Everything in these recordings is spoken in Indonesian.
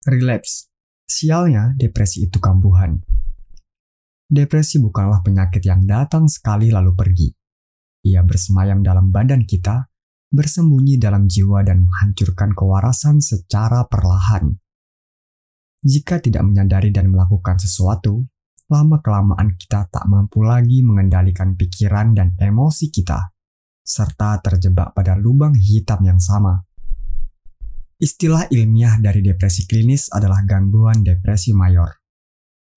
Relapse. Sialnya, depresi itu kambuhan. Depresi bukanlah penyakit yang datang sekali lalu pergi. Ia bersemayam dalam badan kita, bersembunyi dalam jiwa dan menghancurkan kewarasan secara perlahan. Jika tidak menyadari dan melakukan sesuatu, lama-kelamaan kita tak mampu lagi mengendalikan pikiran dan emosi kita, serta terjebak pada lubang hitam yang sama. Istilah ilmiah dari depresi klinis adalah gangguan depresi mayor,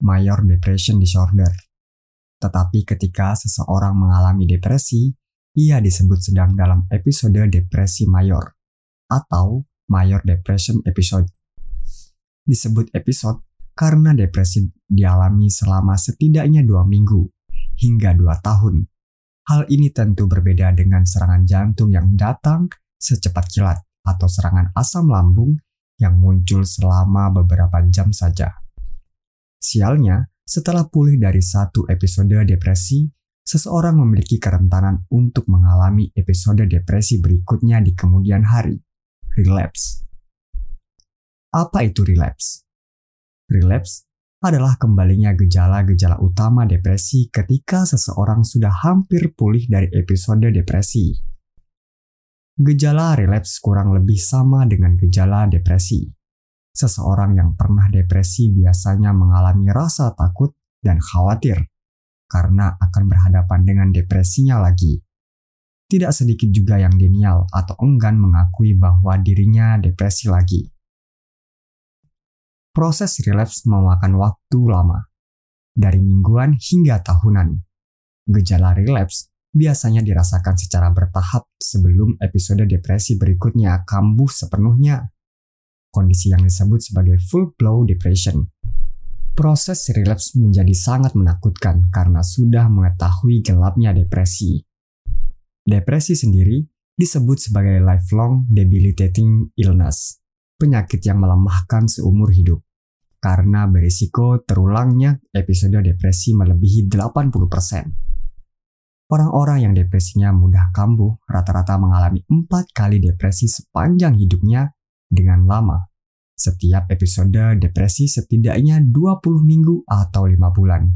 mayor depression disorder. Tetapi ketika seseorang mengalami depresi, ia disebut sedang dalam episode depresi mayor atau mayor depression episode. Disebut episode karena depresi dialami selama setidaknya dua minggu hingga dua tahun. Hal ini tentu berbeda dengan serangan jantung yang datang secepat kilat atau serangan asam lambung yang muncul selama beberapa jam saja. Sialnya, setelah pulih dari satu episode depresi, seseorang memiliki kerentanan untuk mengalami episode depresi berikutnya di kemudian hari. Relapse. Apa itu relapse? Relapse adalah kembalinya gejala-gejala utama depresi ketika seseorang sudah hampir pulih dari episode depresi. Gejala relapse kurang lebih sama dengan gejala depresi. Seseorang yang pernah depresi biasanya mengalami rasa takut dan khawatir karena akan berhadapan dengan depresinya lagi. Tidak sedikit juga yang denial atau enggan mengakui bahwa dirinya depresi lagi. Proses relapse memakan waktu lama, dari mingguan hingga tahunan. Gejala relapse biasanya dirasakan secara bertahap sebelum episode depresi berikutnya kambuh sepenuhnya. Kondisi yang disebut sebagai full blow depression. Proses relapse menjadi sangat menakutkan karena sudah mengetahui gelapnya depresi. Depresi sendiri disebut sebagai lifelong debilitating illness, penyakit yang melemahkan seumur hidup karena berisiko terulangnya episode depresi melebihi 80%. Orang-orang yang depresinya mudah kambuh rata-rata mengalami empat kali depresi sepanjang hidupnya dengan lama. Setiap episode depresi setidaknya 20 minggu atau 5 bulan.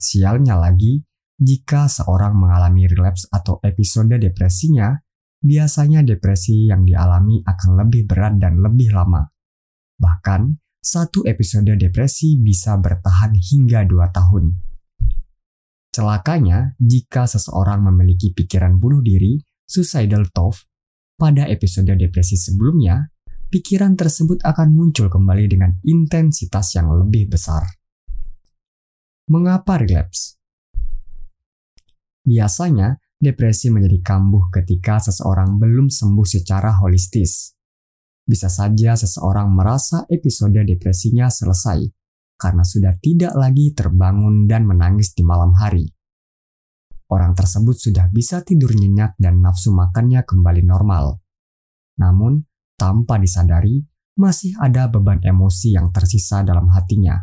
Sialnya lagi, jika seorang mengalami relapse atau episode depresinya, biasanya depresi yang dialami akan lebih berat dan lebih lama. Bahkan, satu episode depresi bisa bertahan hingga 2 tahun. Celakanya, jika seseorang memiliki pikiran bunuh diri, suicidal thought, pada episode depresi sebelumnya, pikiran tersebut akan muncul kembali dengan intensitas yang lebih besar. Mengapa relapse? Biasanya, depresi menjadi kambuh ketika seseorang belum sembuh secara holistis. Bisa saja seseorang merasa episode depresinya selesai karena sudah tidak lagi terbangun dan menangis di malam hari. Orang tersebut sudah bisa tidur nyenyak dan nafsu makannya kembali normal. Namun, tanpa disadari, masih ada beban emosi yang tersisa dalam hatinya.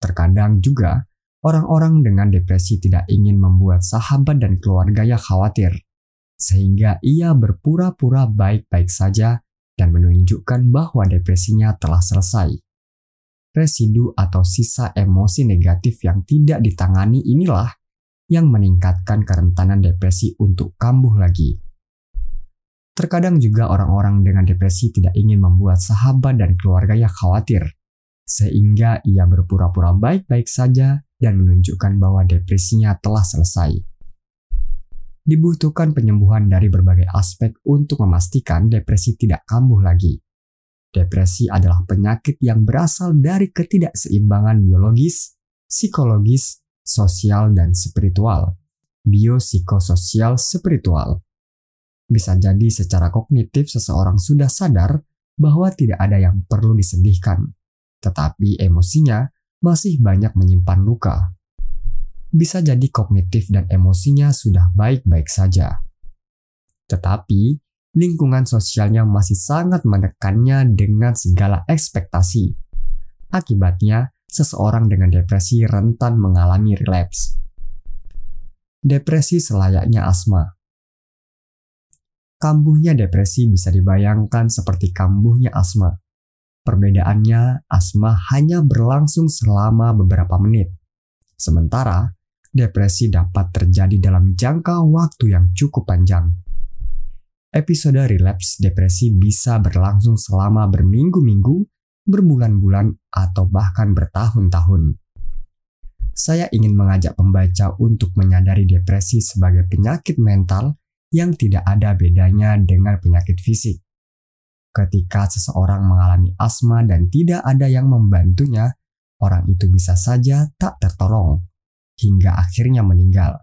Terkadang juga, orang-orang dengan depresi tidak ingin membuat sahabat dan keluarganya khawatir, sehingga ia berpura-pura baik-baik saja dan menunjukkan bahwa depresinya telah selesai residu atau sisa emosi negatif yang tidak ditangani inilah yang meningkatkan kerentanan depresi untuk kambuh lagi. Terkadang juga orang-orang dengan depresi tidak ingin membuat sahabat dan keluarganya khawatir, sehingga ia berpura-pura baik-baik saja dan menunjukkan bahwa depresinya telah selesai. Dibutuhkan penyembuhan dari berbagai aspek untuk memastikan depresi tidak kambuh lagi. Depresi adalah penyakit yang berasal dari ketidakseimbangan biologis, psikologis, sosial, dan spiritual. Biopsikososial spiritual. Bisa jadi secara kognitif seseorang sudah sadar bahwa tidak ada yang perlu disedihkan, tetapi emosinya masih banyak menyimpan luka. Bisa jadi kognitif dan emosinya sudah baik-baik saja. Tetapi lingkungan sosialnya masih sangat menekannya dengan segala ekspektasi. Akibatnya, seseorang dengan depresi rentan mengalami relapse. Depresi selayaknya asma. Kambuhnya depresi bisa dibayangkan seperti kambuhnya asma. Perbedaannya, asma hanya berlangsung selama beberapa menit. Sementara, depresi dapat terjadi dalam jangka waktu yang cukup panjang. Episode relapse depresi bisa berlangsung selama berminggu-minggu, berbulan-bulan, atau bahkan bertahun-tahun. Saya ingin mengajak pembaca untuk menyadari depresi sebagai penyakit mental yang tidak ada bedanya dengan penyakit fisik. Ketika seseorang mengalami asma dan tidak ada yang membantunya, orang itu bisa saja tak tertolong hingga akhirnya meninggal.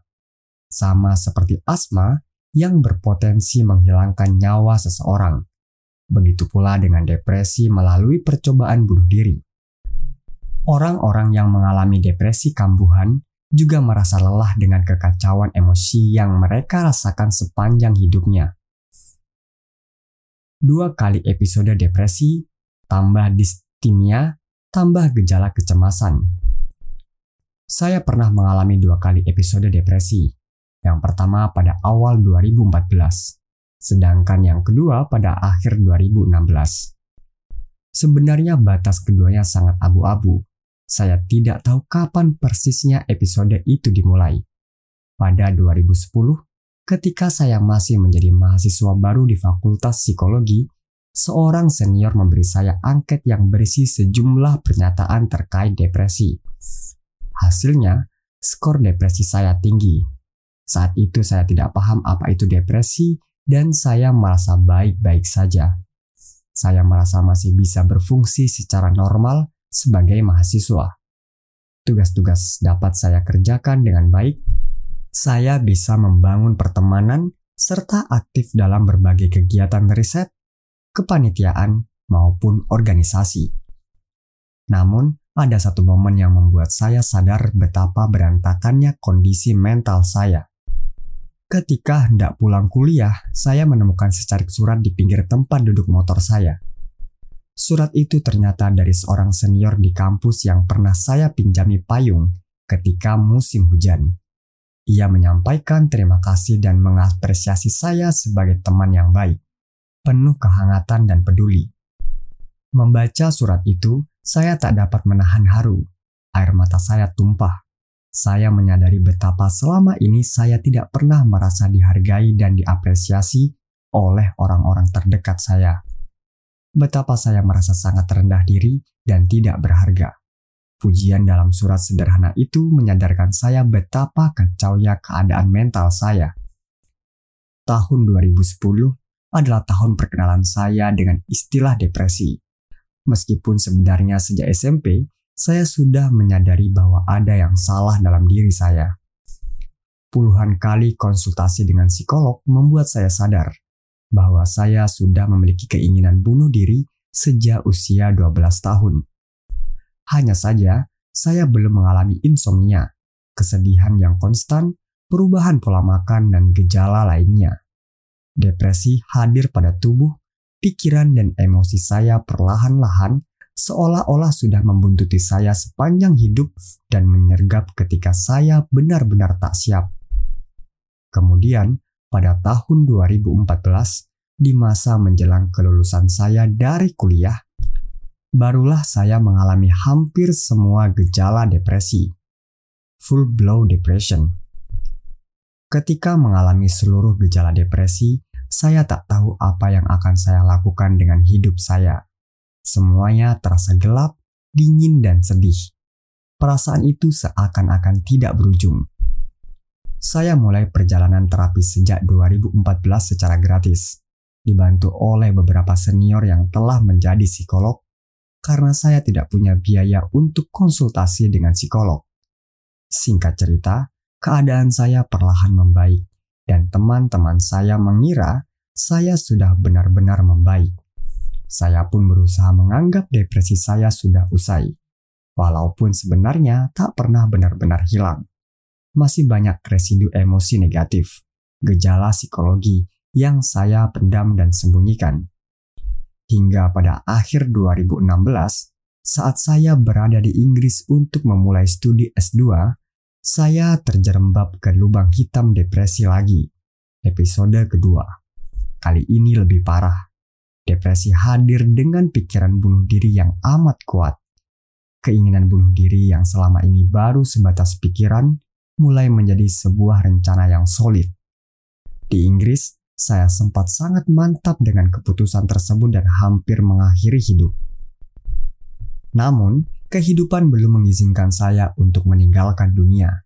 Sama seperti asma yang berpotensi menghilangkan nyawa seseorang. Begitu pula dengan depresi melalui percobaan bunuh diri. Orang-orang yang mengalami depresi kambuhan juga merasa lelah dengan kekacauan emosi yang mereka rasakan sepanjang hidupnya dua kali episode depresi, tambah distimia, tambah gejala kecemasan. Saya pernah mengalami dua kali episode depresi. Yang pertama pada awal 2014, sedangkan yang kedua pada akhir 2016. Sebenarnya batas keduanya sangat abu-abu. Saya tidak tahu kapan persisnya episode itu dimulai. Pada 2010 Ketika saya masih menjadi mahasiswa baru di Fakultas Psikologi, seorang senior memberi saya angket yang berisi sejumlah pernyataan terkait depresi. Hasilnya, skor depresi saya tinggi. Saat itu saya tidak paham apa itu depresi dan saya merasa baik-baik saja. Saya merasa masih bisa berfungsi secara normal sebagai mahasiswa. Tugas-tugas dapat saya kerjakan dengan baik saya bisa membangun pertemanan serta aktif dalam berbagai kegiatan riset, kepanitiaan, maupun organisasi. Namun, ada satu momen yang membuat saya sadar betapa berantakannya kondisi mental saya. Ketika hendak pulang kuliah, saya menemukan secarik surat di pinggir tempat duduk motor saya. Surat itu ternyata dari seorang senior di kampus yang pernah saya pinjami payung ketika musim hujan. Ia menyampaikan terima kasih dan mengapresiasi saya sebagai teman yang baik, penuh kehangatan dan peduli. Membaca surat itu, saya tak dapat menahan haru. Air mata saya tumpah. Saya menyadari betapa selama ini saya tidak pernah merasa dihargai dan diapresiasi oleh orang-orang terdekat saya. Betapa saya merasa sangat rendah diri dan tidak berharga. Pujian dalam surat sederhana itu menyadarkan saya betapa kacaunya keadaan mental saya. Tahun 2010 adalah tahun perkenalan saya dengan istilah depresi. Meskipun sebenarnya sejak SMP, saya sudah menyadari bahwa ada yang salah dalam diri saya. Puluhan kali konsultasi dengan psikolog membuat saya sadar bahwa saya sudah memiliki keinginan bunuh diri sejak usia 12 tahun. Hanya saja, saya belum mengalami insomnia, kesedihan yang konstan, perubahan pola makan, dan gejala lainnya. Depresi hadir pada tubuh, pikiran, dan emosi saya perlahan-lahan seolah-olah sudah membuntuti saya sepanjang hidup dan menyergap ketika saya benar-benar tak siap. Kemudian, pada tahun 2014, di masa menjelang kelulusan saya dari kuliah, barulah saya mengalami hampir semua gejala depresi. Full blow depression. Ketika mengalami seluruh gejala depresi, saya tak tahu apa yang akan saya lakukan dengan hidup saya. Semuanya terasa gelap, dingin, dan sedih. Perasaan itu seakan-akan tidak berujung. Saya mulai perjalanan terapi sejak 2014 secara gratis, dibantu oleh beberapa senior yang telah menjadi psikolog karena saya tidak punya biaya untuk konsultasi dengan psikolog. Singkat cerita, keadaan saya perlahan membaik dan teman-teman saya mengira saya sudah benar-benar membaik. Saya pun berusaha menganggap depresi saya sudah usai, walaupun sebenarnya tak pernah benar-benar hilang. Masih banyak residu emosi negatif, gejala psikologi yang saya pendam dan sembunyikan. Hingga pada akhir 2016, saat saya berada di Inggris untuk memulai studi S2, saya terjerembab ke lubang hitam depresi lagi. Episode kedua. Kali ini lebih parah. Depresi hadir dengan pikiran bunuh diri yang amat kuat. Keinginan bunuh diri yang selama ini baru sebatas pikiran mulai menjadi sebuah rencana yang solid. Di Inggris, saya sempat sangat mantap dengan keputusan tersebut dan hampir mengakhiri hidup. Namun, kehidupan belum mengizinkan saya untuk meninggalkan dunia.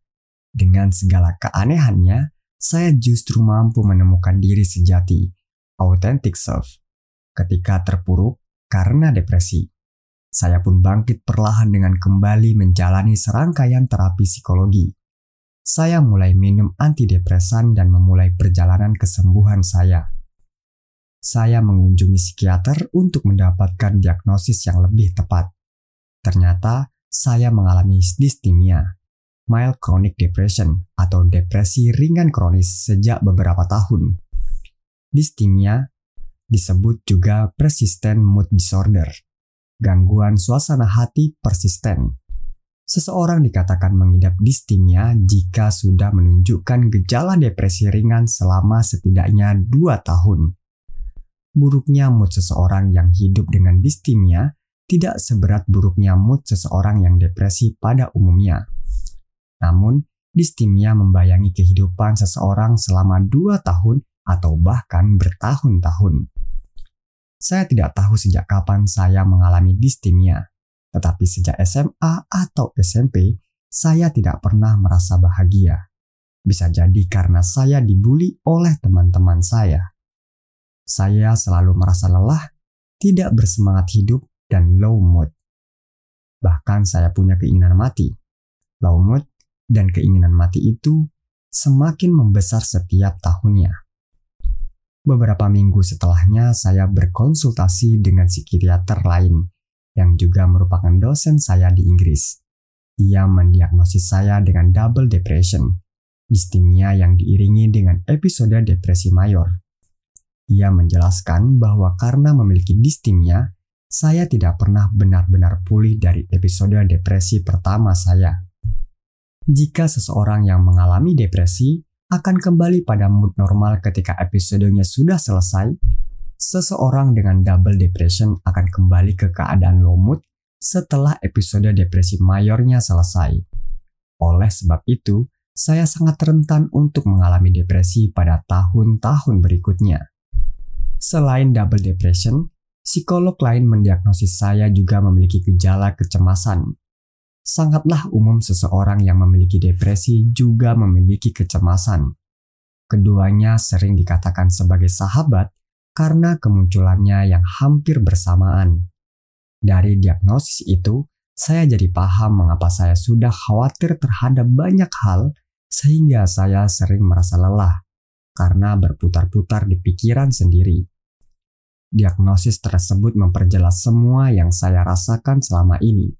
Dengan segala keanehannya, saya justru mampu menemukan diri sejati, authentic self, ketika terpuruk karena depresi. Saya pun bangkit perlahan dengan kembali menjalani serangkaian terapi psikologi. Saya mulai minum antidepresan dan memulai perjalanan kesembuhan saya. Saya mengunjungi psikiater untuk mendapatkan diagnosis yang lebih tepat. Ternyata saya mengalami distimia, mild chronic depression atau depresi ringan kronis sejak beberapa tahun. Distimia disebut juga persistent mood disorder gangguan suasana hati persisten. Seseorang dikatakan mengidap distimia jika sudah menunjukkan gejala depresi ringan selama setidaknya 2 tahun. Buruknya mood seseorang yang hidup dengan distimia tidak seberat buruknya mood seseorang yang depresi pada umumnya. Namun, distimia membayangi kehidupan seseorang selama 2 tahun atau bahkan bertahun-tahun. Saya tidak tahu sejak kapan saya mengalami distimia, tetapi sejak SMA atau SMP, saya tidak pernah merasa bahagia. Bisa jadi karena saya dibully oleh teman-teman saya. Saya selalu merasa lelah, tidak bersemangat hidup, dan low mood. Bahkan saya punya keinginan mati. Low mood dan keinginan mati itu semakin membesar setiap tahunnya. Beberapa minggu setelahnya, saya berkonsultasi dengan psikiater lain yang juga merupakan dosen saya di Inggris. Ia mendiagnosis saya dengan double depression, distimia yang diiringi dengan episode depresi mayor. Ia menjelaskan bahwa karena memiliki distimia, saya tidak pernah benar-benar pulih dari episode depresi pertama saya. Jika seseorang yang mengalami depresi akan kembali pada mood normal ketika episodenya sudah selesai, seseorang dengan double depression akan kembali ke keadaan low mood setelah episode depresi mayornya selesai. Oleh sebab itu, saya sangat rentan untuk mengalami depresi pada tahun-tahun berikutnya. Selain double depression, psikolog lain mendiagnosis saya juga memiliki gejala kecemasan sangatlah umum seseorang yang memiliki depresi juga memiliki kecemasan. Keduanya sering dikatakan sebagai sahabat karena kemunculannya yang hampir bersamaan. Dari diagnosis itu, saya jadi paham mengapa saya sudah khawatir terhadap banyak hal sehingga saya sering merasa lelah karena berputar-putar di pikiran sendiri. Diagnosis tersebut memperjelas semua yang saya rasakan selama ini,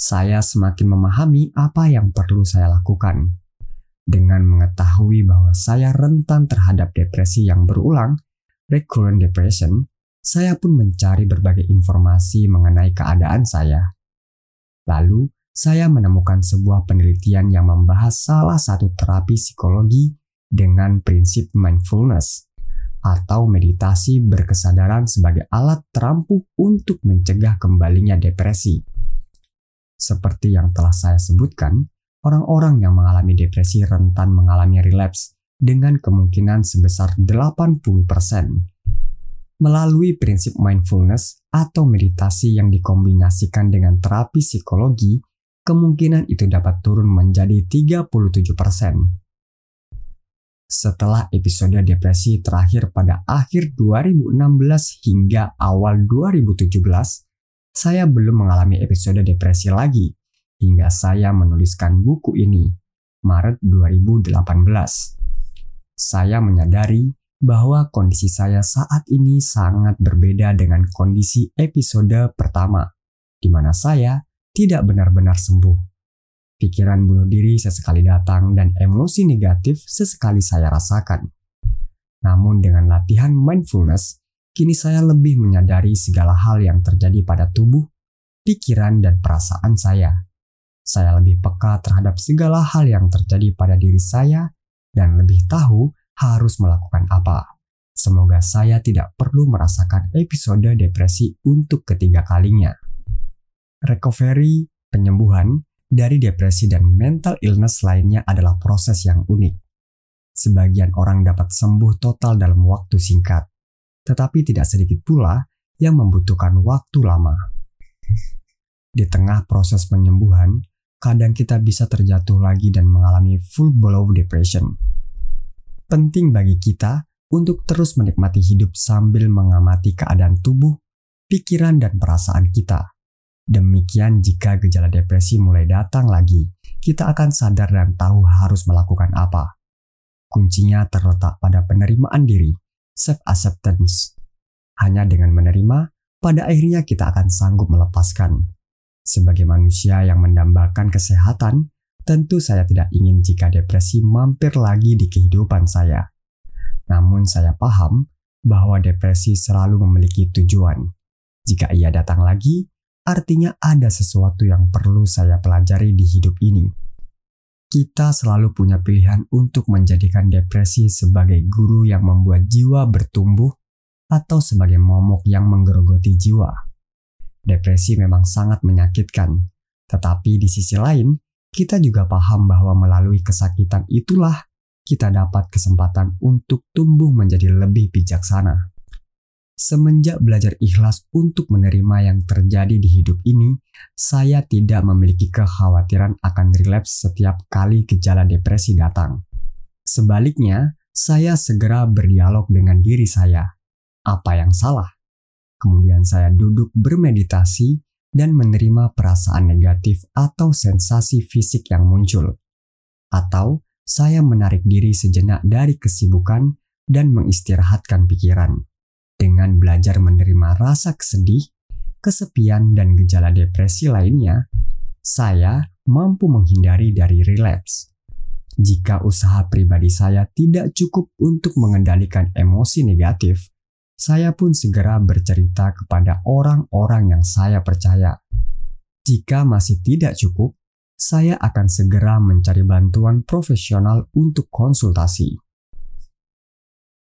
saya semakin memahami apa yang perlu saya lakukan. Dengan mengetahui bahwa saya rentan terhadap depresi yang berulang, recurrent depression, saya pun mencari berbagai informasi mengenai keadaan saya. Lalu, saya menemukan sebuah penelitian yang membahas salah satu terapi psikologi dengan prinsip mindfulness atau meditasi berkesadaran sebagai alat terampuh untuk mencegah kembalinya depresi. Seperti yang telah saya sebutkan, orang-orang yang mengalami depresi rentan mengalami relapse dengan kemungkinan sebesar 80%. Melalui prinsip mindfulness atau meditasi yang dikombinasikan dengan terapi psikologi, kemungkinan itu dapat turun menjadi 37%. Setelah episode depresi terakhir pada akhir 2016 hingga awal 2017, saya belum mengalami episode depresi lagi hingga saya menuliskan buku ini, Maret 2018. Saya menyadari bahwa kondisi saya saat ini sangat berbeda dengan kondisi episode pertama, di mana saya tidak benar-benar sembuh. Pikiran bunuh diri sesekali datang dan emosi negatif sesekali saya rasakan. Namun dengan latihan mindfulness, kini saya lebih menyadari segala hal yang terjadi pada tubuh, pikiran, dan perasaan saya. Saya lebih peka terhadap segala hal yang terjadi pada diri saya dan lebih tahu harus melakukan apa. Semoga saya tidak perlu merasakan episode depresi untuk ketiga kalinya. Recovery, penyembuhan dari depresi dan mental illness lainnya adalah proses yang unik. Sebagian orang dapat sembuh total dalam waktu singkat, tetapi tidak sedikit pula yang membutuhkan waktu lama. Di tengah proses penyembuhan, kadang kita bisa terjatuh lagi dan mengalami full blow depression. Penting bagi kita untuk terus menikmati hidup sambil mengamati keadaan tubuh, pikiran, dan perasaan kita. Demikian jika gejala depresi mulai datang lagi, kita akan sadar dan tahu harus melakukan apa. Kuncinya terletak pada penerimaan diri, self-acceptance. Hanya dengan menerima, pada akhirnya kita akan sanggup melepaskan. Sebagai manusia yang mendambakan kesehatan, tentu saya tidak ingin jika depresi mampir lagi di kehidupan saya namun saya paham bahwa depresi selalu memiliki tujuan. Jika ia datang lagi, artinya ada sesuatu yang perlu saya pelajari di hidup ini. Kita selalu punya pilihan untuk menjadikan depresi sebagai guru yang membuat jiwa bertumbuh atau sebagai momok yang menggerogoti jiwa. Depresi memang sangat menyakitkan, tetapi di sisi lain, kita juga paham bahwa melalui kesakitan itulah kita dapat kesempatan untuk tumbuh menjadi lebih bijaksana. Semenjak belajar ikhlas untuk menerima yang terjadi di hidup ini, saya tidak memiliki kekhawatiran akan relapse setiap kali gejala depresi datang. Sebaliknya, saya segera berdialog dengan diri saya. Apa yang salah? Kemudian saya duduk bermeditasi dan menerima perasaan negatif atau sensasi fisik yang muncul. Atau saya menarik diri sejenak dari kesibukan dan mengistirahatkan pikiran dengan belajar menerima rasa kesedih, kesepian, dan gejala depresi lainnya. Saya mampu menghindari dari relapse. Jika usaha pribadi saya tidak cukup untuk mengendalikan emosi negatif, saya pun segera bercerita kepada orang-orang yang saya percaya. Jika masih tidak cukup, saya akan segera mencari bantuan profesional untuk konsultasi.